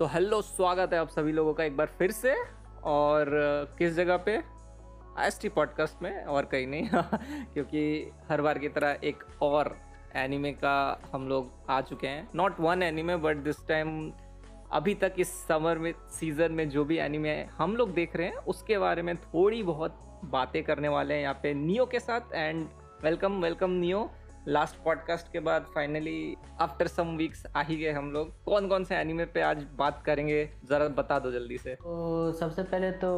तो हेलो स्वागत है आप सभी लोगों का एक बार फिर से। और किस जगह पे? एस टी पॉडकास्ट में, और कहीं नहीं, क्योंकि हर बार की तरह एक और एनिमे का हम लोग आ चुके हैं। Not one anime but this time अभी तक इस समर में सीज़न में जो भी एनिमे हम लोग देख रहे हैं, उसके बारे में थोड़ी बहुत बातें करने वाले हैं यहाँ पे नियो के साथ। And welcome welcome Neo last podcast के बाद फाइनली आफ्टर सम वीक्स आ ही गए हम लोग। कौन कौन से एनिमे पे आज बात करेंगे? ज़रा बता दो जल्दी से। तो सबसे पहले तो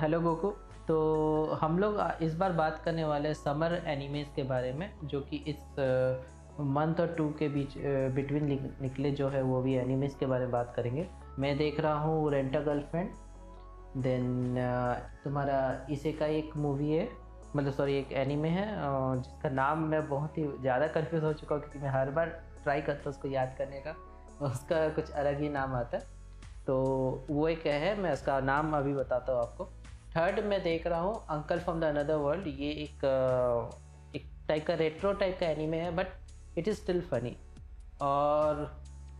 हेलो गोकू। तो हम लोग इस बार बात करने वाले समर एनिमेज के बारे में, जो कि इस मंथ और टू के बीच बिटवीन निकले जो है, वो भी एनिमेज के बारे में बात करेंगे। मैं देख रहा हूँ रेंटा गर्लफ्रेंड देन तुम्हारा इसे का एक मूवी है। मतलब सॉरी एक एनिमे है जिसका नाम मैं बहुत ही ज़्यादा कन्फ्यूज़ हो चुका हूँ क्योंकि मैं हर बार ट्राई करता हूँ उसको याद करने का उसका कुछ अलग ही नाम आता है। तो वो एक है, मैं उसका नाम अभी बताता हूँ आपको। थर्ड मैं देख रहा हूँ uncle from the another world ये एक एक टाइप का रेट्रो टाइप का एनीमे है but it is still funny और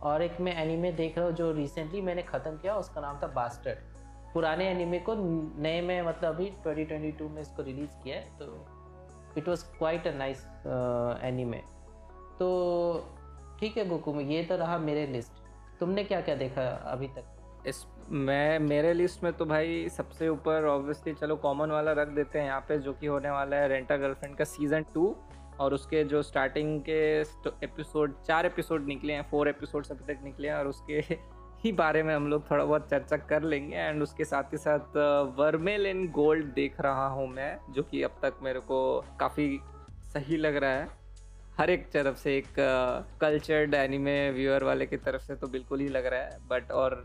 और एक मैं एनीमे देख रहा हूँ जो रिसेंटली मैंने ख़त्म किया, उसका नाम था बास्टर्ड पुराने एनिमे को नए में मतलब अभी 2022 में इसको रिलीज़ किया है तो it was quite a nice anime तो ठीक है गोकू, ये तो रहा मेरे लिस्ट तुमने क्या क्या देखा अभी तक? इस, मैं, मेरे लिस्ट में तो भाई सबसे ऊपर ऑब्वियसली चलो कॉमन वाला रख देते हैं यहाँ पे, जो कि होने वाला है रेंटा गर्लफ्रेंड का सीज़न टू और उसके जो स्टार्टिंग के एपिसोड चार एपिसोड निकले हैं फोर एपिसोड्स अभी तक निकले हैं, और उसके ही बारे में हम लोग थोड़ा बहुत चर्चा कर लेंगे एंड उसके साथ ही साथ वर्मेल इन गोल्ड देख रहा हूँ मैं, जो कि अब तक मेरे को काफ़ी सही लग रहा है। हर एक तरफ़ से एक कल्चर्ड एनिमे व्यूअर वाले की तरफ़ से तो बिल्कुल ही लग रहा है बट और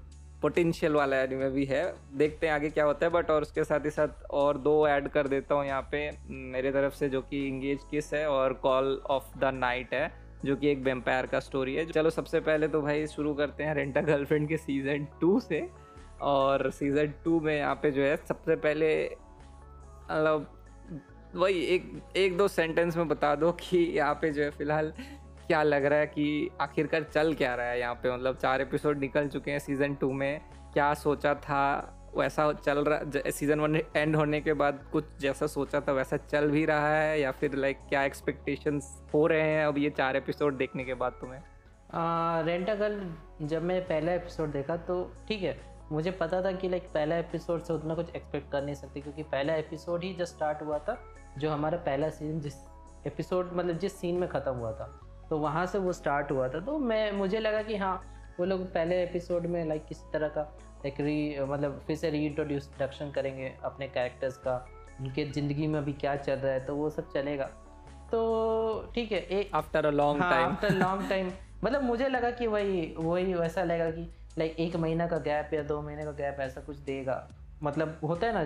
पोटेंशियल वाला एनिमे भी है। देखते हैं आगे क्या होता है बट और उसके साथ ही साथ और दो ऐड कर देता हूँ यहाँ पे, मेरे तरफ़ से जो कि इंगेज किस है और कॉल ऑफ़ द नाइट है। जो कि एक वेम्पायर का स्टोरी है। चलो सबसे पहले तो भाई शुरू करते हैं रेंटा गर्लफ्रेंड के सीज़न टू से। और सीज़न टू में यहाँ पे जो है, सबसे पहले मतलब वही एक एक दो सेंटेंस में बता दो कि यहाँ पे जो है फ़िलहाल क्या लग रहा है कि आखिरकार चल क्या रहा है यहाँ पे। मतलब चार एपिसोड निकल चुके हैं सीज़न टू में। क्या सोचा था वैसा चल रहा सीज़न वन एंड होने के बाद कुछ जैसा सोचा था वैसा चल भी रहा है या फिर लाइक क्या एक्सपेक्टेशंस हो रहे हैं अब ये चार एपिसोड देखने के बाद तुम्हें? रेंटा गर्ल जब मैं पहला एपिसोड देखा तो ठीक है, मुझे पता था कि लाइक पहला एपिसोड से उतना कुछ एक्सपेक्ट कर नहीं सकते क्योंकि पहला एपिसोड ही जस्ट स्टार्ट हुआ था, जो हमारा पहला सीज़न जिस एपिसोड मतलब जिस सीन में ख़त्म हुआ था तो वहाँ से वो स्टार्ट हुआ था तो मैं, मुझे लगा कि हाँ वो लोग पहले एपिसोड में लाइक किसी तरह का लाइक री मतलब फिर से रीइंट्रोड्यूसडक्शन करेंगे अपने कैरेक्टर्स का उनके ज़िंदगी में अभी क्या चल रहा है तो वो सब चलेगा। तो ठीक है एक after a long time after long time मतलब मुझे लगा कि वही वही वैसा लगेगा कि लाइक एक महीना का गैप या दो महीने का गैप ऐसा कुछ देगा। मतलब होता है ना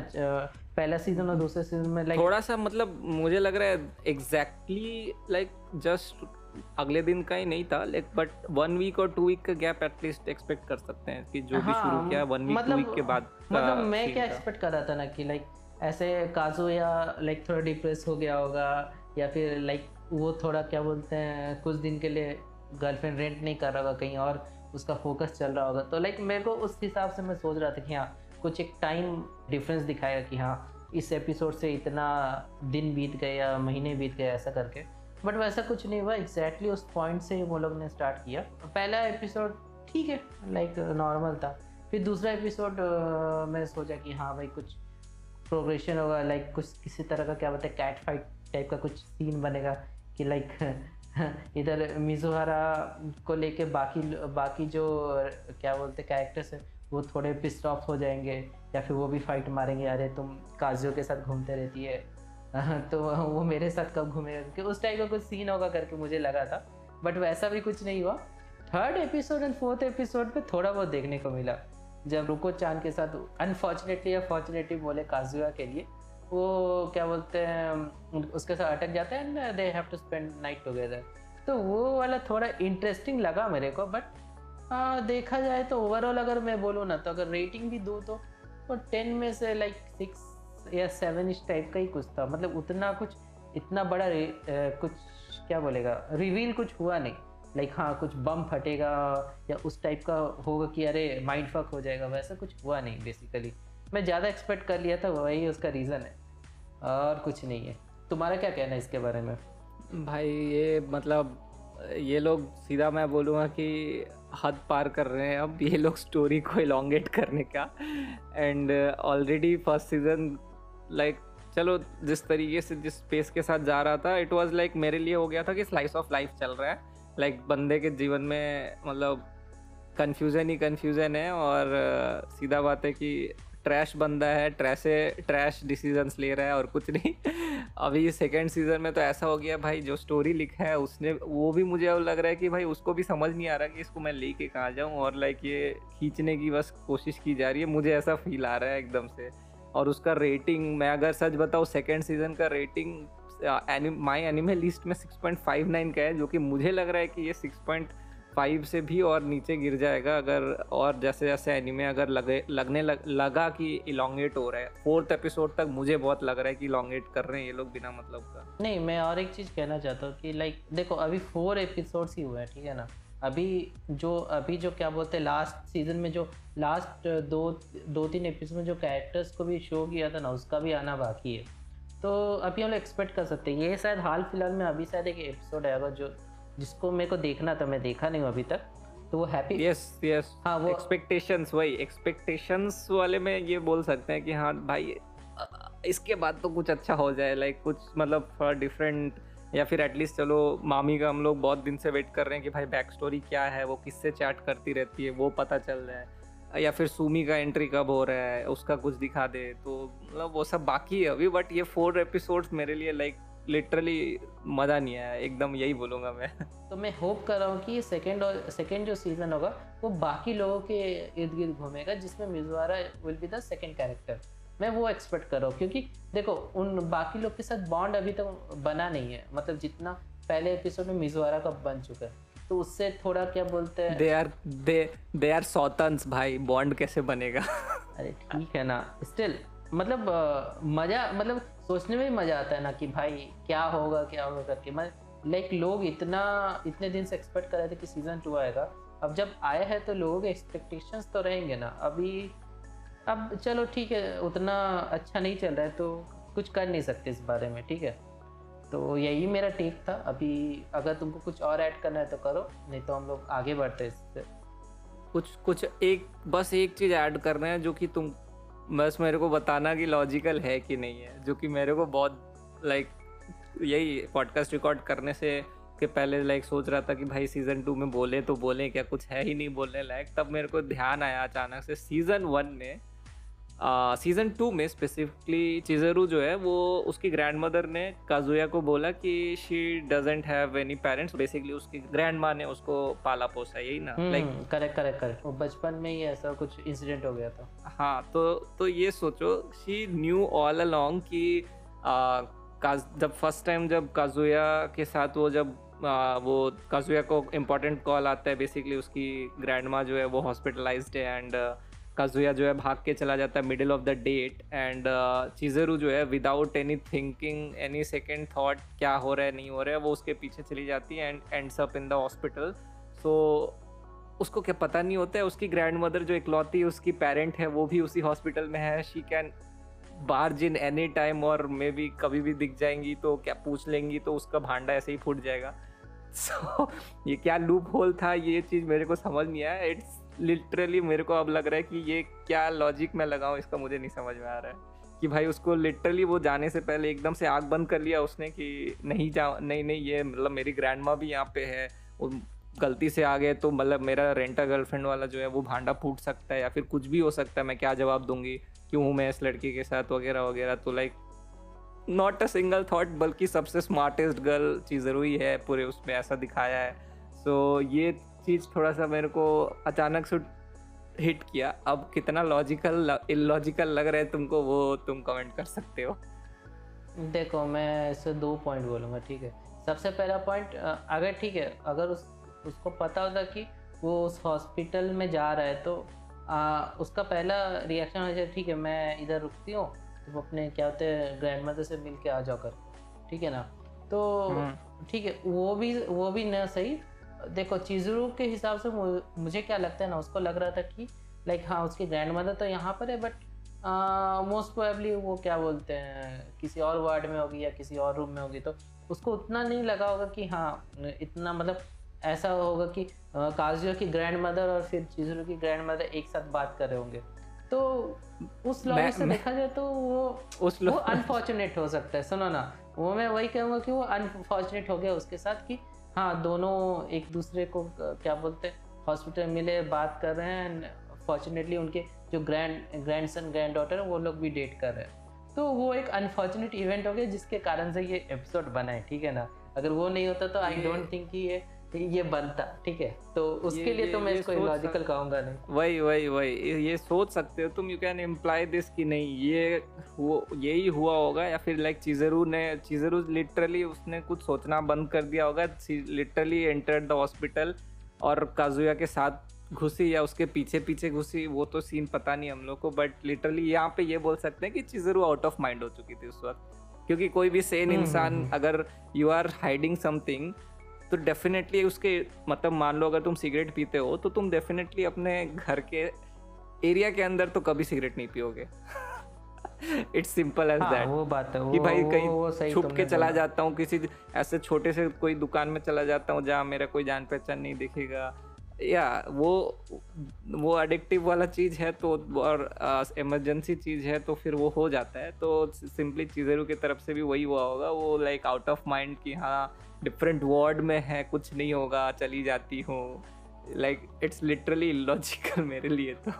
पहला सीज़न और दूसरे सीज़न में लाइक थोड़ा सा मतलब मुझे लग रहा है एग्जैक्टली लाइक जस्ट अगले दिन का ही नहीं था लाइक बट वन वीक और टू वीक का गैप एटलीस्ट एक्सपेक्ट कर सकते हैं कि जो भी हाँ, शुरू किया वन वीक मतलब- वीक के बाद मतलब मैं क्या एक्सपेक्ट कर रहा था ना कि लाइक ऐसे काजू या लाइक थोड़ा डिप्रेस हो गया होगा या फिर लाइक वो थोड़ा क्या बोलते हैं कुछ दिन के लिए गर्लफ्रेंड रेंट नहीं कर रहा होगा कहीं और उसका फोकस चल रहा होगा। तो लाइक मेरे को उस हिसाब से मैं सोच रहा था कि हाँ कुछ एक टाइम डिफरेंस दिखाएगा कि हाँ इस एपिसोड से इतना दिन बीत गए या महीने बीत गए ऐसा करके। बट वैसा कुछ नहीं हुआ एग्जैक्टली उस पॉइंट से वो लोग ने स्टार्ट किया। पहला एपिसोड ठीक है लाइक नॉर्मल था। फिर दूसरा एपिसोड मैं सोचा कि हाँ भाई, कुछ प्रोग्रेशन होगा लाइक कुछ किसी तरह का, क्या बोलते हैं कैट फाइट टाइप का कुछ सीन बनेगा कि लाइक इधर मिजुहारा को लेके बाकी बाकी जो, क्या बोलते कैरेक्टर्स हैं, वो थोड़े पिस्ट ऑफ़ हो जाएँगे, या फिर वो भी फाइट मारेंगे, अरे तुम काजियो के साथ घूमते रहती है। तो वो मेरे साथ कब घूमेगा? क्योंकि उस टाइप का कुछ सीन होगा करके मुझे लगा था बट वैसा भी कुछ नहीं हुआ। Third episode and fourth episode पे थोड़ा बहुत देखने को मिला। जब रुको चाँद के साथ अनफॉर्चुनेटली या फॉर्चुनेटली बोले काजुआ के लिए वो क्या बोलते हैं उसके साथ अटक जाते हैं and they have to spend night together तो वो वाला थोड़ा इंटरेस्टिंग लगा मेरे को बट आ, देखा जाए तो ओवरऑल अगर मैं बोलूँ ना तो अगर रेटिंग भी दूँ तो टेन में से लाइक सिक्स या सेवन इस टाइप का ही कुछ था। मतलब उतना कुछ इतना बड़ा अ, कुछ क्या बोलेगा? रिवील कुछ हुआ नहीं। लाइक हाँ कुछ बम फटेगा या उस टाइप का होगा कि अरे माइंड फक हो जाएगा वैसा कुछ हुआ नहीं बेसिकली मैं ज़्यादा एक्सपेक्ट कर लिया था वही उसका रीज़न है। और कुछ नहीं है। तुम्हारा क्या कहना है इसके बारे में? भाई ये मतलब ये लोग सीधा मैं बोलूँगा कि हद पार कर रहे हैं अब। ये लोग स्टोरी को इलोंगेट करने का। And already first season like चलो जिस तरीके से जिस स्पेस के साथ जा रहा था इट वाज लाइक मेरे लिए हो गया था कि स्लाइस ऑफ़ लाइफ चल रहा है। लाइक like, बंदे के जीवन में मतलब कन्फ्यूज़न ही कन्फ्यूज़न है और uh, सीधा बात है कि ट्रैश बंदा है ट्रैशे ट्रैश डिसीजंस ले रहा है और कुछ नहीं। अभी सेकेंड सीज़न में तो ऐसा हो गया भाई जो स्टोरी लिखा है उसने वो भी मुझे अब लग रहा है कि भाई उसको भी समझ नहीं आ रहा कि इसको मैं लेके कहाँ जाऊँ और लाइक ये खींचने की बस कोशिश की जा रही है। मुझे ऐसा फील आ रहा है एकदम से। और उसका रेटिंग मैं अगर सच बताऊँ सेकेंड सीज़न का रेटिंग माई एनिमे लिस्ट में सिक्स पॉइंट फाइव नाइन का है जो कि मुझे लग रहा है कि ये सिक्स पॉइंट फाइव से भी और नीचे गिर जाएगा अगर और जैसे जैसे एनिमे अगर लगे लगने लग, लगा कि इलांगेट हो रहा है फोर्थ एपिसोड तक मुझे बहुत लग रहा है कि इलांगेट कर रहे हैं ये लोग बिना मतलब का। नहीं मैं और एक चीज़ कहना चाहता हूँ कि लाइक देखो अभी फोर एपिसोड्स ही हुए हैं ठीक है ना? अभी जो अभी जो क्या बोलते हैं लास्ट सीज़न में जो लास्ट दो दो तीन एपिसोड में जो कैरेक्टर्स को भी शो किया था ना उसका भी आना बाकी है। तो अभी हम लोग एक्सपेक्ट कर सकते हैं। ये शायद हाल फ़िलहाल में अभी शायद एक एपिसोड आएगा जो जिसको मेरे को देखना था मैं देखा नहीं हूँ अभी तक। तो वो हैप्पी यस यस हाँ वो एक्सपेक्टेशंस वही। एक्सपेक्टेशंस वाले में ये बोल सकते हैं कि हाँ भाई इसके बाद तो कुछ अच्छा हो जाए लाइक कुछ मतलब थोड़ा डिफरेंट या फिर एटलीस्ट चलो, मामी का हम लोग बहुत दिन से वेट कर रहे हैं कि भाई बैक स्टोरी क्या है, वो किससे चैट करती रहती है, वो पता चल रहा है। या फिर सुमी का एंट्री कब हो रहा है, उसका कुछ दिखा दे तो मतलब वो सब बाकी है अभी बट ये फोर एपिसोड्स मेरे लिए लाइक लिटरली मज़ा नहीं आया, एकदम यही बोलूँगा मैं। तो मैं होप कर रहा हूँ कि सेकेंड और सेकेंड जो सीज़न होगा, वो बाकी लोगों के इर्द गिर्द घूमेगा, जिसमें Mizuhara will be the second character मैं वो एक्सपेक्ट कर रहा हूँ क्योंकि देखो उन बाकी लोग के साथ बॉन्ड अभी तक तो बना नहीं है। मतलब जितना पहले एपिसोड में मिजवारा का बन चुका है। तो उससे थोड़ा क्या बोलते हैं? They are they they are सौतंस भाई बॉन्ड कैसे बनेगा? अरे ठीक है ना। स्टिल मतलब मज़ा मतलब सोचने में भी मज़ा आता है ना कि भाई क्या होगा क्या होगा करके। मैं लाइक लोग इतना इतने दिन से एक्सपेक्ट कर रहे थे कि सीज़न टू आएगा। अब जब आया है तो लोगों के एक्सपेक्टेशंस तो रहेंगे ना। अभी अब चलो ठीक है, उतना अच्छा नहीं चल रहा है तो कुछ कर नहीं सकते इस बारे में, ठीक है? तो यही मेरा टेक था। अभी अगर तुमको कुछ और ऐड करना है तो करो, नहीं तो हम लोग आगे बढ़ते इससे। कुछ कुछ एक, बस एक चीज़ ऐड करना है, जो कि तुम, बस मेरे को बताना कि लॉजिकल है कि नहीं है, जो कि मेरे को बहुत लाइक यही पॉडकास्ट रिकॉर्ड करने से के पहले लाइक सोच रहा था कि भाई सीज़न टू में बोले तो बोले, क्या कुछ है ही नहीं बोलने लायक? तब मेरे को ध्यान आया अचानक से। सीज़न वन में सीज़न टू में स्पेसिफिकली चिजरू जो है वो उसकी ग्रैंड मदर ने काजुया को बोला कि she doesn't have any parents basically उसकी ग्रैंड माँ ने उसको पाला पोसा यही ना? लाइक करेक्ट करेक्ट करेक्ट वो बचपन में ही ऐसा कुछ इंसिडेंट हो गया था। हाँ तो तो ये सोचो शी न्यू ऑल अलोंग कि जब फ़र्स्ट टाइम जब काजुया के साथ वो जब आ, वो काजुया को इम्पोर्टेंट कॉल आता है बेसिकली उसकी ग्रैंड माँ जो है वो हॉस्पिटलाइज्ड है एंड काजुया जो है भाग के चला जाता है middle of the date and Chizuru जो है without any thinking any second thought क्या हो रहा है नहीं हो रहा है वो उसके पीछे चली जाती है and ends up in the hospital so उसको क्या पता नहीं होता है उसकी ग्रैंड मदर जो इकलौती उसकी पेरेंट है वो भी उसी हॉस्पिटल में है she can barge in any time और मे बी कभी भी दिख जाएँगी तो क्या पूछ लेंगी तो उसका भांडा ऐसे ही फूट जाएगा। सो so, ये क्या लूप होल था ये चीज़ मेरे को समझ नहीं आया इट्स लिटरली मेरे को अब लग रहा है कि ये क्या लॉजिक मैं लगाऊँ इसका मुझे नहीं समझ में आ रहा है। कि भाई उसको लिटरली वो जाने से पहले एकदम से आग बंद कर लिया उसने कि नहीं जा नहीं नहीं ये मतलब मेरी ग्रैंड माँ भी यहाँ पे है वो गलती से आ गए तो मतलब मेरा रेंटा गर्लफ्रेंड वाला जो है वो भांडा फूट सकता है या फिर कुछ भी हो सकता है मैं क्या जवाब दूँगी? क्यों हूँ मैं इस लड़की के साथ वगैरह वगैरह? तो like not a single thought बल्कि सबसे स्मार्टेस्ट गर्ल चीज़ ही है पूरे उसमें ऐसा दिखाया है। सो so, ये चीज़ थोड़ा सा मेरे को अचानक से हिट किया। अब कितना लॉजिकल इलॉजिकल लग रहा है तुमको वो तुम कमेंट कर सकते हो। देखो मैं इसे दो पॉइंट बोलूँगा ठीक है? सबसे पहला पॉइंट अगर ठीक है अगर उस उसको पता होता कि वो उस हॉस्पिटल में जा रहा है तो आ, उसका पहला रिएक्शन हो जाए ठीक है मैं इधर रुकती हूँ तो अपने क्या होते हैं ग्रैंड मदर से मिल के आ जाओ कर ठीक है ना? तो हम्म। ठीक है वो भी वो भी ना सही देखो चीजरू के हिसाब से मुझे क्या लगता है ना उसको लग रहा था कि लाइक हाँ उसकी ग्रैंड मदर तो यहाँ पर है बट मोस्ट प्रोबेबली वो क्या बोलते हैं किसी और वार्ड में होगी या किसी और रूम में होगी तो उसको उतना नहीं लगा होगा कि हाँ इतना मतलब ऐसा होगा कि काजियो की ग्रैंड मदर और फिर चीजरू की ग्रैंड मदर एक साथ बात कर रहे होंगे। तो उस लॉजिक से देखा जाए तो वो उस वो अनफॉर्चुनेट हो सकता है सुनो ना। वो मैं वही कहूँगा कि वो अनफॉर्चुनेट हो गया उसके साथ कि हाँ दोनों एक दूसरे को क्या बोलते हैं हॉस्पिटल मिले बात कर रहे हैं फॉर्चुनेटली उनके जो grand grandson granddaughter है वो लोग भी डेट कर रहे हैं। तो वो एक अनफॉर्चुनेट इवेंट हो गया जिसके कारण से ये एपिसोड बना है ठीक है ना? अगर वो नहीं होता तो आई डोंट थिंक कि ये ये बनता ठीक है? तो उसके लिए तो मैं इसको लॉजिकल कहूँगा नहीं। वही वही वही। ये सोच सकते हो तुम यू कैन इम्प्लाई दिस कि नहीं ये वो यही हुआ होगा या फिर लाइक चीजरू ने चीजरू लिटरली उसने कुछ सोचना बंद कर दिया होगा लिटरली एंटर्ड द हॉस्पिटल और काजुया के साथ घुसी या उसके पीछे पीछे घुसी वो तो सीन पता नहीं हम लोग को बट लिटरली यहाँ पे ये बोल सकते हैं कि चीजरू आउट ऑफ़ माइंड हो चुकी थी उस वक्त। क्योंकि कोई भी सेन हम्म, इंसान हम्म, हम्म। अगर यू आर हाइडिंग समथिंग तो डेफिनेटली उसके मतलब मान लो अगर तुम सिगरेट पीते हो तो तुम डेफिनेटली अपने घर के एरिया के अंदर तो कभी सिगरेट नहीं पियोगे। इट्स सिंपल एज दैट वो बात है वो, कि भाई कहीं वो छुप के चला जाता हूँ किसी ऐसे छोटे से कोई दुकान में चला जाता हूँ जहाँ मेरा कोई जान पहचान नहीं दिखेगा। या वो वो एडिक्टिव वाला चीज़ है तो और इमरजेंसी चीज़ है तो फिर वो हो जाता है। तो सिंपली चीज़ेरों की तरफ़ से भी वही हुआ होगा वो लाइक आउट ऑफ़ माइंड कि हाँ डिफरेंट वार्ड में है कुछ नहीं होगा चली जाती हूँ। लाइक इट्स लिटरली इलॉजिकल मेरे लिए तो।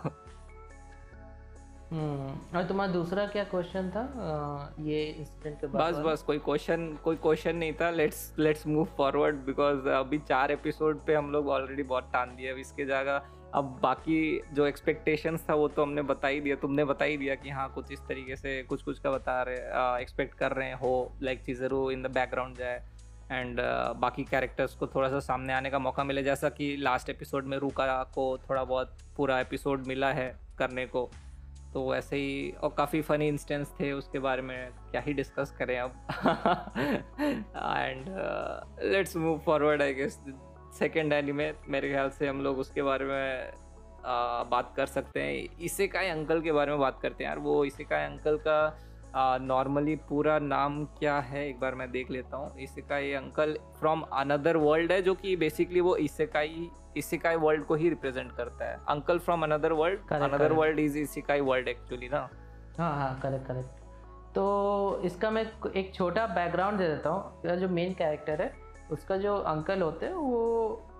हम्म और तुम्हारा दूसरा क्या क्वेश्चन था? आ, ये इंसिडेंट के बाद बस बस कोई क्वेश्चन कोई क्वेश्चन नहीं था। Let's let's move forward because अभी चार एपिसोड पे हम लोग ऑलरेडी बहुत टान दिए अब इसके जगह अब बाकी जो एक्सपेक्टेशंस था वो तो हमने बता ही दिया। तुमने बता ही दिया कि हाँ कुछ इस तरीके से कुछ कुछ का बता रहे एक्सपेक्ट कर रहे हैं हो लाइक चीज़ें इन द बैकग्राउंड जाए। एंड uh, बाकी कैरेक्टर्स को थोड़ा सा सामने आने का मौका मिले जैसा कि लास्ट एपिसोड में रूका को थोड़ा बहुत पूरा एपिसोड मिला है करने को। तो वैसे ही और काफ़ी फ़नी इंस्टेंस थे उसके बारे में क्या ही डिस्कस करें अब। And let's move forward I guess second anime मेरे ख्याल से हम लोग उसके बारे में uh, बात कर सकते हैं। इसे का अंकल के बारे में बात करते हैं यार। वो इसे का अंकल का नॉर्मली पूरा नाम क्या है? एक बार मैं देख लेता हूँ। इसेकाई अंकल फ्रॉम अनदर वर्ल्ड है जो कि बेसिकली वो इसेकाई इसेकाई वर्ल्ड को ही रिप्रेजेंट करता है। Uncle from another world another world is isekai world actually ना? हाँ हाँ करेक्ट करेक्ट तो इसका मैं एक छोटा बैकग्राउंड दे देता हूँ। जो मेन कैरेक्टर है उसका जो अंकल होते हैं वो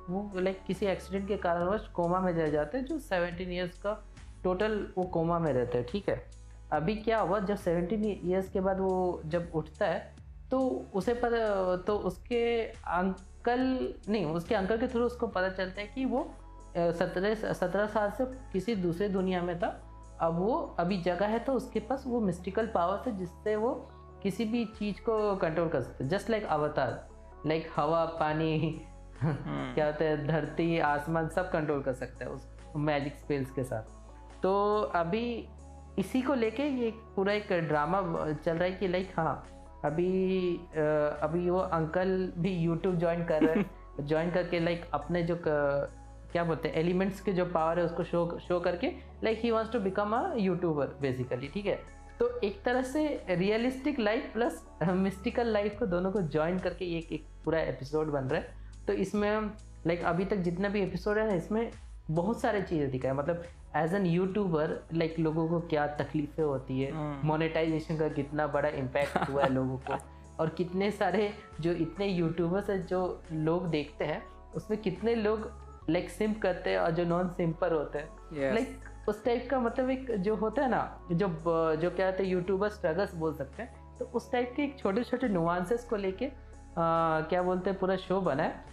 वो लाइक किसी एक्सीडेंट के कारणवश कोमा में रह जाते हैं जो सेवेंटीन ईयर्स का टोटल वो कोमा में रहते हैं ठीक है? अभी क्या हुआ जब सेवेंटीन ईयर्स के बाद वो जब उठता है तो उसे पता तो उसके अंकल नहीं उसके अंकल के थ्रू उसको पता चलता है कि वो सत्रह सत्रह साल से किसी दूसरे दुनिया में था। अब वो अभी जगह है तो उसके पास वो मिस्टिकल पावर है जिससे वो किसी भी चीज़ को कंट्रोल कर सकते जस्ट लाइक अवतार लाइक हवा पानी हम्म। क्या होता है धरती आसमान सब कंट्रोल कर सकता है उस मैजिक स्पेल्स के साथ। तो अभी इसी को लेके ये पूरा एक ड्रामा चल रहा है कि लाइक हाँ अभी अभी वो अंकल भी यूट्यूब ज्वाइन कर रहे हैं। ज्वाइन करके लाइक अपने जो क्या बोलते हैं एलिमेंट्स के जो पावर है उसको शो शो करके like he wants to become a YouTuber basically ठीक है? तो एक तरह से realistic life plus mystical life को दोनों को ज्वाइन करके एक एक पूरा एपिसोड बन रहा है। तो इसमें लाइक अभी तक जितना भी एपिसोड है ना इसमें बहुत सारे चीज़ें दिखाए मतलब एज एन यूट्यूबर लाइक लोगों को क्या तकलीफें होती है? मोनेटाइजेशन हम्म। का कितना बड़ा इम्पैक्ट हुआ है लोगों को? और कितने सारे जो इतने यूट्यूबर्स है जो लोग देखते हैं उसमें कितने लोग लाइक सिम्प करते हैं और जो नॉन सिंपर होते हैं? लाइक उस टाइप का मतलब एक जो होता है ना जो जो क्या होता है यूट्यूबर स्ट्रगल्स बोल सकते हैं तो उस टाइप के एक छोटे छोटे नुआंसेस को लेके क्या बोलते हैं पूरा शो बना है।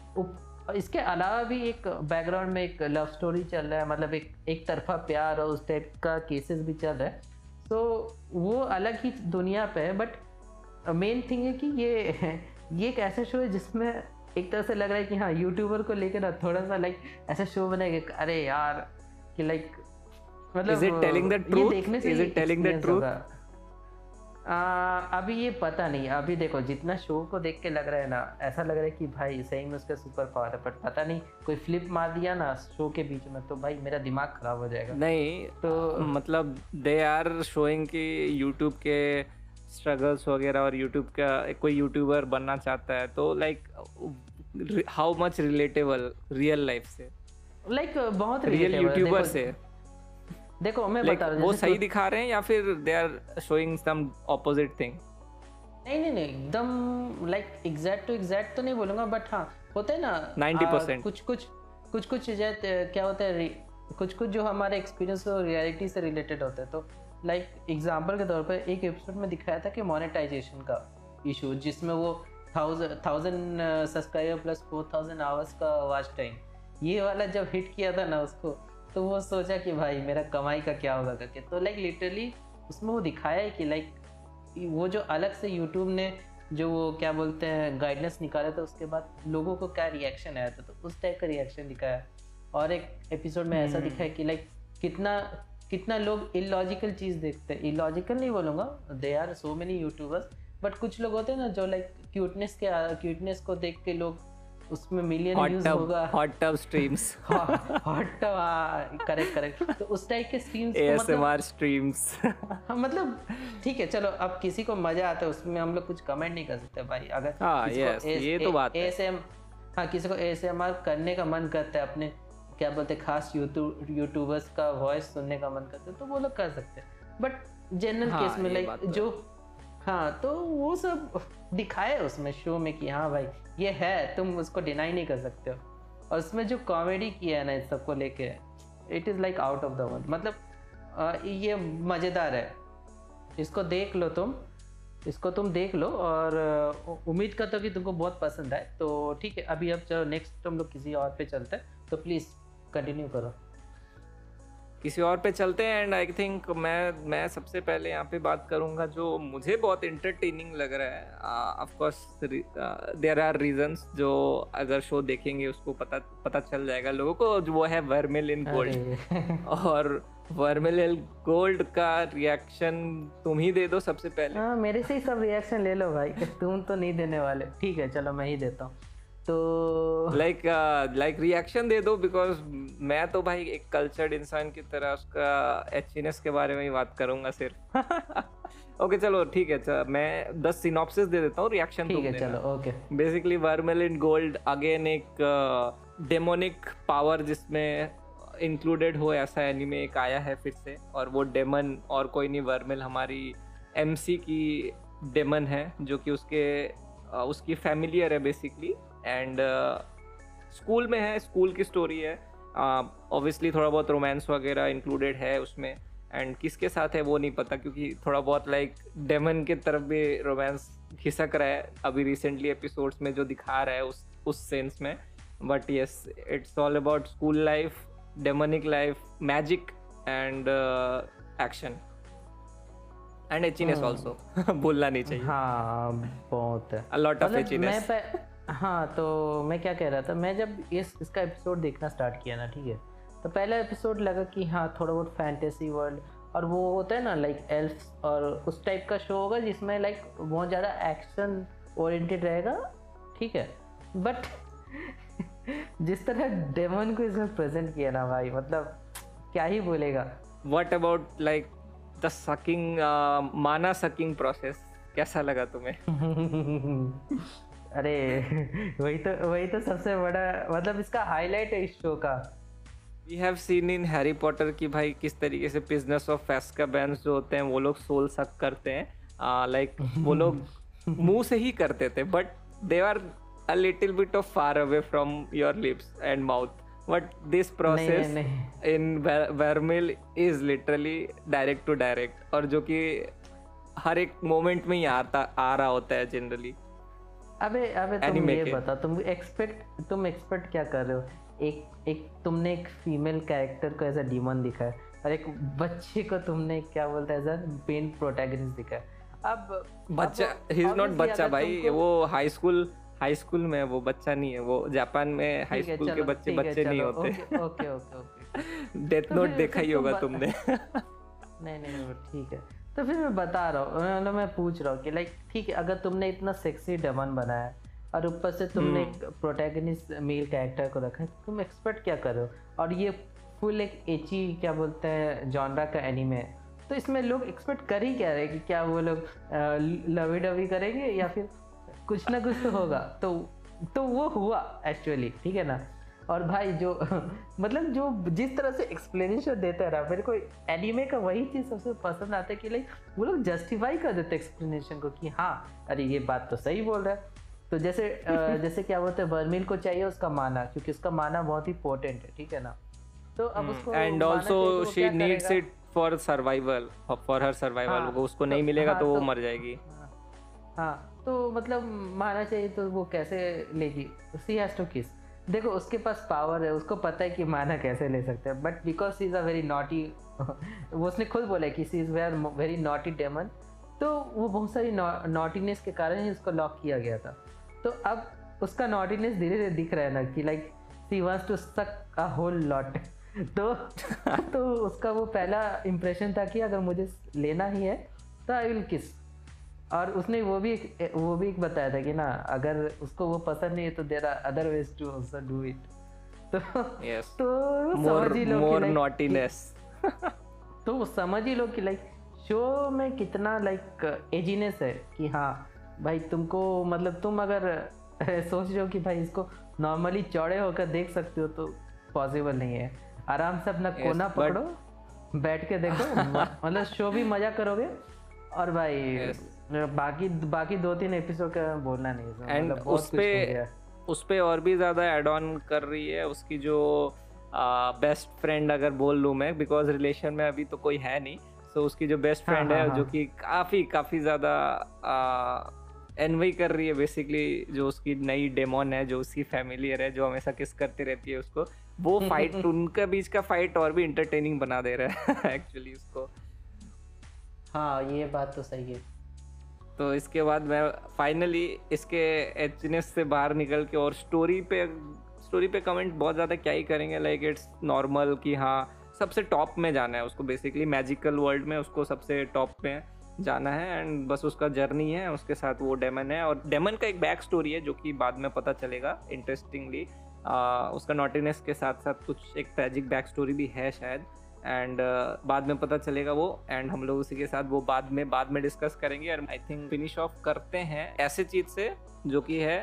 इसके अलावा भी एक बैकग्राउंड में एक लव स्टोरी चल रहा है मतलब एक एक तरफा प्यार और उस टाइप का केसेस भी चल रहा है। तो वो अलग ही दुनिया पे है बट मेन थिंग है कि ये ये एक ऐसा शो है जिसमें एक तरह से लग रहा है कि हाँ यूट्यूबर को लेकर ना थोड़ा सा लाइक ऐसा शो बनेगा अरे यार कि लाइक मतलब is it telling the truth is it telling the truth आ, अभी ये पता नहीं अभी देखो जितना शो को देख के लग रहा है ना ऐसा लग रहा है कि भाई सही में उसका सुपर पावर है बट पता नहीं कोई फ्लिप मार दिया ना शो के बीच में तो भाई मेरा दिमाग खराब हो जाएगा। नहीं तो मतलब दे आर शोइंग कि यूट्यूब के स्ट्रगल्स वगैरह और यूट्यूब का कोई यूट्यूबर बनना चाहता है तो like how much relatable real life से? लाइक like, बहुत रियल यूट्यूबर से? देखो मैं लाइक बता रहा हूँ वो सही दिखा रहे हैं या फिर they are showing some opposite thing नहीं नहीं नहीं एकदम लाइक एग्जैक्ट टू एग्जैक्ट तो नहीं बोलूँगा बट हाँ होता है ना 90% आ, कुछ कुछ कुछ कुछ चीज़ें क्या होता है कुछ कुछ जो हमारे एक्सपीरियंस और रियलिटी से रिलेटेड होते हैं तो लाइक एग्जांपल के तौर पर एक एपिसोड में दिखाया था कि मोनेटाइजेशन का इशू जिसमें वो thousand thousand subscriber plus four thousand hours का वॉच टाइम ये वाला जब हिट किया था ना उसको तो वो सोचा कि भाई मेरा कमाई का क्या होगा करके। तो लाइक लिटरली उसमें वो दिखाया है कि लाइक वो जो अलग से यूट्यूब ने जो वो क्या बोलते हैं गाइडलाइंस निकाला था उसके बाद लोगों को क्या रिएक्शन आया था? तो उस टाइप का रिएक्शन दिखाया। और एक एपिसोड में ऐसा दिखाया कि लाइक कितना कितना लोग इलॉजिकल चीज़ देखते हैं। इलॉजिकल नहीं बोलूँगा they are so many YouTubers but कुछ लोग होते हैं ना जो लाइक क्यूटनेस के क्यूटनेस को देख के लोग उसमें मिलियन व्यूज़ होगा। Hot tub streams hot tub correct correct तो उस टाइप के स्ट्रीम्स एएसएमआर स्ट्रीम्स हाँ मतलब ठीक है चलो अब किसी को मज़ा आता है उसमें हम लोग कुछ कमेंट नहीं कर सकते भाई। अगर हाँ, किसी को yes, AS ये तो बात है। ASM हाँ किसी को एएसएमआर करने का मन करता है अपने क्या बोलते हैं खास यूट्यूब यूट्यूबर्स का वॉइस सुनने का मन करता है तो वो लोग कर सकते हैं। बट जनरल केस में लाइक तो। जो हाँ तो वो सब दिखाए उसमें शो में कि हाँ भाई, ये है, तुम उसको डिनाई नहीं कर सकते हो। और उसमें जो कॉमेडी किया है ना इस सबको लेके it is like out of the world मतलब ये मज़ेदार है। इसको देख लो तुम, इसको तुम देख लो और उम्मीद करता हूँ कि तुमको बहुत पसंद आए। तो ठीक है, अभी अब चलो नेक्स्ट हम लोग किसी और पे चलते हैं। तो प्लीज़ कंटिन्यू करो। किसी और पे चलते हैं एंड आई थिंक मैं मैं सबसे पहले यहाँ पे बात करूँगा जो मुझे बहुत इंटरटेनिंग लग रहा है। Of course there are reasons जो अगर शो देखेंगे उसको पता पता चल जाएगा लोगों को। जो वो है वर्मिल इन गोल्ड और वर्मिल इन गोल्ड का रिएक्शन तुम ही दे दो सबसे पहले। हाँ मेरे से ही सब रिएक्शन ले लो भाई तुम तो नहीं देने वाले। ठीक है चलो मैं ही देता हूँ। तो लाइक लाइक रिएक्शन दे दो बिकॉज़ मैं तो भाई एक कल्चर्ड इंसान की तरह उसका एचनेस के बारे में ही बात करूँगा सिर्फ़। ओके okay, चलो ठीक है चल, मैं दस सिनॉप्सिस दे देता हूँ रिएक्शन ठीक है चलो okay basically Vermeil in gold again एक डेमोनिक uh, पावर जिसमें इंक्लूडेड हो ऐसा एनिमे एक आया है फिर से और वो डेमन और कोई नहीं वर्मेल हमारी एमसी की डेमन है जो कि उसके उसकी फैमिलियर है बेसिकली एंड स्कूल में है स्कूल की स्टोरी है. ऑब्वियसली uh, थोड़ा बहुत रोमांस वगैरह इंक्लूडेड है उसमें. एंड किसके साथ है वो नहीं पता क्योंकि थोड़ा बहुत लाइक डेमन के तरफ़ भी रोमांस खिसक रहा है अभी रिसेंटली एपिसोड्स में जो दिखा रहा है उस उस सेंस में. But yes it's all about school life demonic life magic and action and ecchiness. Also भूलना नहीं चाहिए. हाँ बहुत है. लॉट ऑफ़ एचिनेस हाँ तो मैं क्या कह रहा था मैं जब इस इसका एपिसोड देखना स्टार्ट किया ना ठीक है? तो पहला एपिसोड लगा कि हाँ थोड़ा बहुत फैंटेसी वर्ल्ड और वो होता है ना लाइक एल्फ और उस टाइप का शो होगा जिसमें लाइक बहुत ज़्यादा एक्शन ओरिएंटेड रहेगा ठीक है? बट जिस तरह डेमन को इसमें प्रेजेंट किया ना भाई मतलब क्या ही बोलेगा? What about like the sucking माना सकिंग प्रोसेस कैसा लगा तुम्हें? अरे वही तो वही तो सबसे बड़ा मतलब इसका हाईलाइट है इस शो का। We have seen in Harry Potter की भाई किस तरीके से बिज़नेस ऑफ़ फैस्का बैंस जो होते हैं वो लोग सोल सक करते हैं। लाइक वो लोग मुँह से ही करते थे but they are a little bit of far away from your lips and mouth but this process in Vermeil is literally direct to direct और जो कि हर एक मोमेंट में ही आता आ रहा होता है जनरली अबे अबे तुम ये बता तुम एक्सपेक्ट तुम एक्सपेक्ट क्या कर रहे हो? एक एक तुमने एक फीमेल कैरेक्टर को एज अ डीमन दिखा है और एक बच्चे को तुमने क्या बोलते हैं एज मेन प्रोटैगनिस्ट दिखा है। अब बच्चा ही इज़ नॉट बच्चा भाई वो हाई स्कूल हाई स्कूल में वो बच्चा नहीं है वो जापान में हाई स्कूल के बच्चे बच्चे नहीं होते। Okay okay okay death note देखा ही होगा तुमने। नहीं नहीं ठीक है। तो फिर मैं बता रहा हूँ मतलब मैं पूछ रहा हूँ कि लाइक ठीक है अगर तुमने इतना सेक्सी डेमन बनाया और ऊपर से तुमने हम्म। एक प्रोटैगनिस्ट मेल कैरेक्टर को रखा है तुम एक्सपेक्ट क्या कर रहे हो? और ये फुल एक एची क्या बोलते हैं जॉनरा का एनिमे है। तो इसमें लोग एक्सपेक्ट कर ही क्या रहे कि क्या वो लोग लवी डवी करेंगे या फिर कुछ ना कुछ तो होगा। तो तो वो हुआ एक्चुअली ठीक है ना? और भाई जो मतलब जो जिस तरह से एक्सप्लेनेशन देता रहा मेरे को एनिमे का वही चीज़ सबसे पसंद आता है कि लाइक वो लोग जस्टिफाई कर देते एक्सप्लेनेशन को कि हाँ अरे ये बात तो सही बोल रहा है। तो जैसे जैसे क्या बोलते हैं बर्मिल को चाहिए उसका माना क्योंकि उसका माना बहुत ही पोर्टेंट है ठीक है ना? तो अब उसको and also she needs it for survival for her survival हाँ, उसको तो- नहीं मिलेगा हाँ, तो वो तो- मर जाएगी। हाँ, हाँ तो मतलब माना चाहिए तो वो कैसे लेगी? सी हैज़ टू किस देखो उसके पास पावर है उसको पता है कि माना कैसे ले सकते हैं। But because she is a very naughty वो उसने खुद बोला है कि she is very very naughty demon तो वो बहुत सारी नॉटीनेस के कारण ही उसको लॉक किया गया था। तो अब उसका नॉटीनेस धीरे धीरे दिख रहा है ना कि लाइक सी वांट्स टू सक अ होल लॉट तो तो उसका वो पहला इम्प्रेशन था कि अगर मुझे लेना ही है तो आई विल किस और उसने वो भी वो भी एक बताया था कि ना अगर उसको वो पसंद नहीं है तो there are other ways to also do it तो यस तो समझ ही लो मोर नॉटीनेस तो समझ ही लो कि लाइक शो में कितना लाइक एजीनेस है कि हाँ भाई तुमको मतलब तुम अगर सोच रहे हो कि भाई इसको नॉर्मली चौड़े होकर देख सकते हो तो पॉसिबल नहीं है। आराम से अपना Yes, कोना पकड़ो बैठ के देखो मतलब शो भी मज़ा करोगे और भाई Yes. बाकी बाकी दो तीन एपिसोड का बोलना नहीं है एंड उस पे उस पे और भी ज़्यादा एड ऑन कर रही है उसकी जो बेस्ट uh, फ्रेंड अगर बोल लूँ मैं बिकॉज़ रिलेशन में अभी तो कोई है नहीं। सो so, उसकी जो बेस्ट हाँ, फ्रेंड हाँ, है हाँ। जो कि काफ़ी काफ़ी ज़्यादा एनवाई कर रही है बेसिकली जो उसकी नई डेमोन है जो उसकी फैमिलियर है जो हमेशा किस करती रहती है उसको। वो फाइट उनका बीच का फाइट और भी इंटरटेनिंग बना दे रहा है एक्चुअली उसको। हाँ ये बात तो सही है। तो इसके बाद मैं फाइनली इसके एचनेस से बाहर निकल के और स्टोरी पे स्टोरी पे कमेंट बहुत ज़्यादा क्या ही करेंगे लाइक इट्स नॉर्मल कि हाँ सबसे टॉप में जाना है उसको बेसिकली मैजिकल वर्ल्ड में उसको सबसे टॉप में जाना है एंड बस उसका जर्नी है, उसके साथ वो डेमन है और डेमन का एक बैक स्टोरी है जो कि बाद में पता चलेगा इंटरेस्टिंगली उसका नॉटिनेस के साथ साथ कुछ एक ट्रेजिक बैक स्टोरी भी है शायद। एंड uh, बाद में पता चलेगा वो एंड हम लोग उसी के साथ वो बाद में बाद में डिस्कस करेंगे। और आई थिंक फिनिश ऑफ़ करते हैं ऐसे चीज़ से जो कि है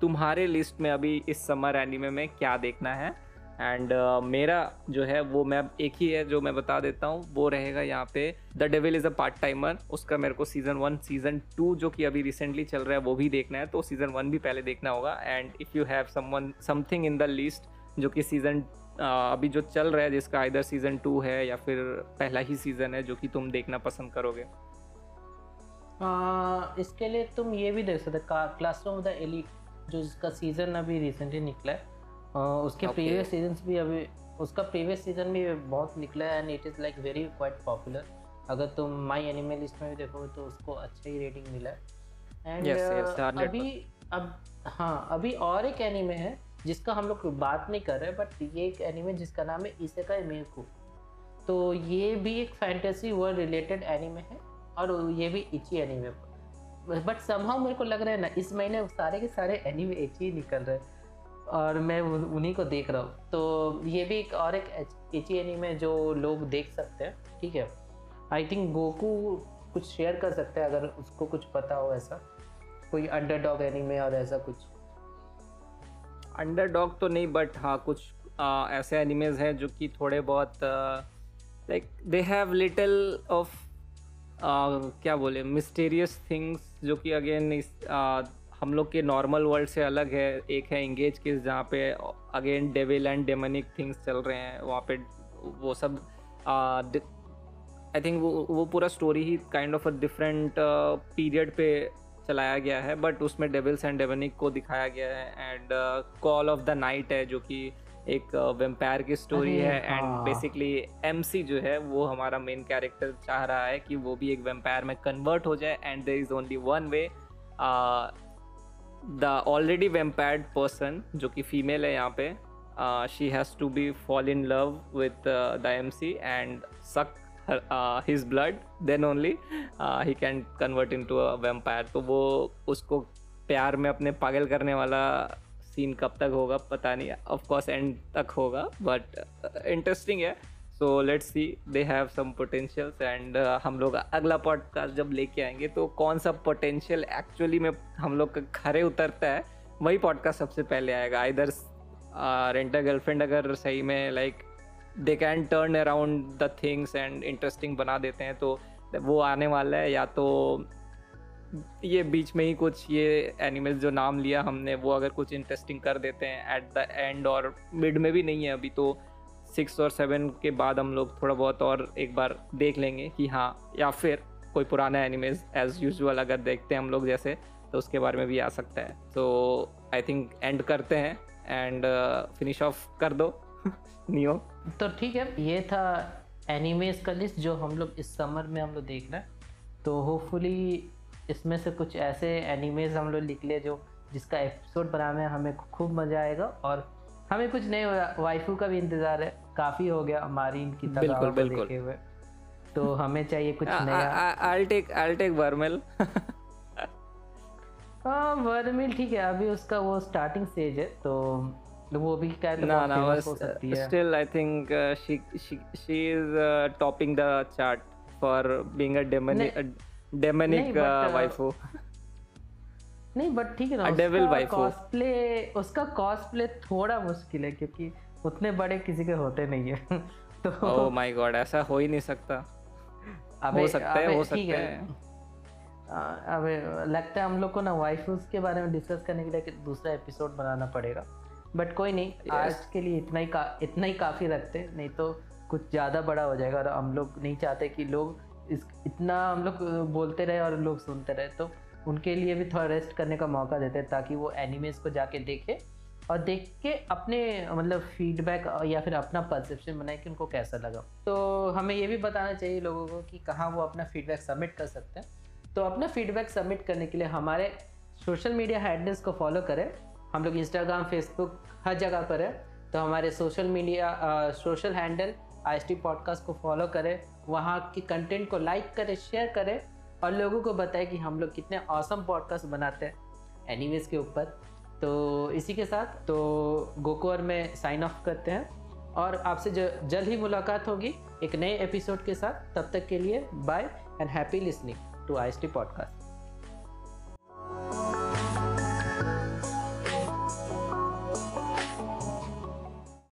तुम्हारे लिस्ट में अभी इस समर एनिमे में क्या देखना है। एंड uh, मेरा जो है वो मैं एक ही है जो मैं बता देता हूँ वो रहेगा यहाँ पे the devil is a part timer उसका मेरे को सीज़न वन सीज़न टू जो कि अभी रिसेंटली चल रहा है वो भी देखना है। तो सीज़न वन भी पहले देखना होगा। And if you have something in the list जो कि सीज़न अभी जो चल रहा है जिसका इधर सीज़न टू है या फिर पहला ही सीज़न है जो कि तुम देखना पसंद करोगे? आ, इसके लिए तुम ये भी देख सकते क्लासरूम ऑफ़ द एलिट जो जिसका सीज़न अभी रिसेंटली निकला है आ, उसके Okay. प्रीवियस सीजन्स भी अभी उसका प्रीवियस सीज़न भी बहुत निकला है and it is like very quite popular अगर तुम माई एनिमे लिस्ट में भी देखोगे तो उसको अच्छा ही रेटिंग मिला है। एंड Yes, yes, अभी अब हाँ अभी और एक एनिमे है जिसका हम लोग बात नहीं कर रहे बट ये एक एनिमे जिसका नाम है इसेका मेकू तो ये भी एक फैंटेसी वर्ल्ड रिलेटेड एनिमे है और ये भी इची एनिमे बट समहाउ मेरे को लग रहा है ना, इस महीने सारे के सारे एनिमे इची निकल रहे हैं और मैं उन्हीं को देख रहा हूँ। तो ये भी एक और एक इची एनिमे जो लोग देख सकते हैं, ठीक है? आई थिंक गोकू कुछ शेयर कर सकते हैं अगर उसको कुछ पता हो ऐसा। कोई अंडरडॉग एनिमे और ऐसा कुछ। अंडरडॉग तो नहीं बट हाँ कुछ आ, ऐसे एनिमेज हैं जो कि थोड़े बहुत like they have little of क्या बोले मिस्टीरियस थिंग्स जो कि अगेन इस आ, हम लोग के नॉर्मल वर्ल्ड से अलग है। एक है इंगेज किस जहाँ पे again devil and demonic things चल रहे हैं। वहाँ पे वो सब आई थिंक वो वो पूरा story he kind of a different period पे चलाया गया है बट उसमें डेविल्स एंड डेवनिक को दिखाया गया है and call of the night है जो कि एक वेम्पायर की स्टोरी है एंड। बेसिकली एमसी जो है वो हमारा मेन कैरेक्टर चाह रहा है कि वो भी एक वेम्पायर में कन्वर्ट हो जाए and there is only one way the already vampired person जो कि फीमेल है यहाँ पे she has to be fall in love with the M C and suck his blood then only he can convert into a vampire तो वो उसको प्यार में अपने पागल करने वाला सीन कब तक होगा, पता नहीं। ऑफ़ कोर्स एंड तक होगा बट इंटरेस्टिंग है। So let's see they have some potentials and हम लोग अगला पॉडकास्ट जब लेके आएँगे तो कौन सा पोटेंशियल एक्चुअली में हम लोग का खरे उतरता है, वही पॉडकास्ट सबसे पहले आएगा। इधर रेंटर गर्लफ्रेंड अगर सही में like they can turn around the things and interesting बना देते हैं तो वो आने वाला है, या तो ये बीच में ही कुछ ये एनिमल्स जो नाम लिया हमने, वो अगर कुछ इंटरेस्टिंग कर देते हैं एट द एंड और मिड में भी नहीं है अभी तो सिक्स और सेवन के बाद हम लोग थोड़ा बहुत और एक बार देख लेंगे कि हाँ या फिर कोई पुराना एनिमेज एज यूजल अगर देखते हैं हम लोग जैसे तो उसके बारे में भी आ सकता है। तो आई थिंक एंड करते हैं एंड फिनिश ऑफ़ कर दो। नियो। तो ठीक है ये था एनिमेज का लिस्ट जो हम लोग इस समर में हम लोग देख रहे हैं। तो होपफुली इसमें से कुछ ऐसे एनिमेज हम लोग लिख ले जो जिसका एपिसोड बनाने में हमें खूब मज़ा आएगा और हमें कुछ नए वाइफू का भी इंतज़ार है। काफ़ी हो गया हमारी इनकी बिल्कुल बिल्कुल। देखे हुए। तो हमें चाहिए कुछ नया। आई टेक आई टेक वर्मेल हाँ वर्मिल ठीक है अभी उसका वो स्टार्टिंग स्टेज है तो वो भी क्या ना ना है still I think she she is topping the chart for being a demonic demonic waifu नहीं बट ठीक है ना डेविल वाइफो कॉस्प्ले उसका कॉस्प्ले थोड़ा मुश्किल है क्योंकि उतने बड़े किसी के होते नहीं है। तो ओह माय गॉड ऐसा हो ही नहीं सकता। हो सकता है हो सकता है। अब लगता है हम लोग को ना वाइफूज के बारे में डिस्कस करने के लिए दूसरा एपिसोड बनाना पड़ेगा। बट कोई नहीं yes. आज के लिए इतना ही का इतना ही काफ़ी रखते नहीं तो कुछ ज़्यादा बड़ा हो जाएगा और हम लोग नहीं चाहते कि लोग इस इतना हम लोग बोलते रहे और लोग सुनते रहे तो उनके लिए भी थोड़ा रेस्ट करने का मौका देते हैं ताकि वो एनिमेज को जाके देखे और देख के अपने मतलब फीडबैक या फिर अपना परसेप्शन बनाए कि उनको कैसा लगा। तो हमें ये भी बताना चाहिए लोगों को कि कहाँ वो अपना फीडबैक सबमिट कर सकते हैं। तो अपना फीडबैक सबमिट करने के लिए हमारे सोशल मीडिया हैंडल्स को फॉलो करें। हम लोग इंस्टाग्राम फेसबुक हर जगह पर है। तो हमारे social media social handle I T podcast को फॉलो करें। वहाँ की कंटेंट को लाइक करें शेयर करें और लोगों को बताएँ कि हम लोग कितने औसम पॉडकास्ट बनाते हैं। एनीवेज के ऊपर। तो इसी के साथ तो गोकोर में साइन ऑफ़ करते हैं। और आपसे जो, जल्द ही मुलाकात होगी एक नए एपिसोड के साथ। तब तक के लिए bye and happy listening to IST Podcast.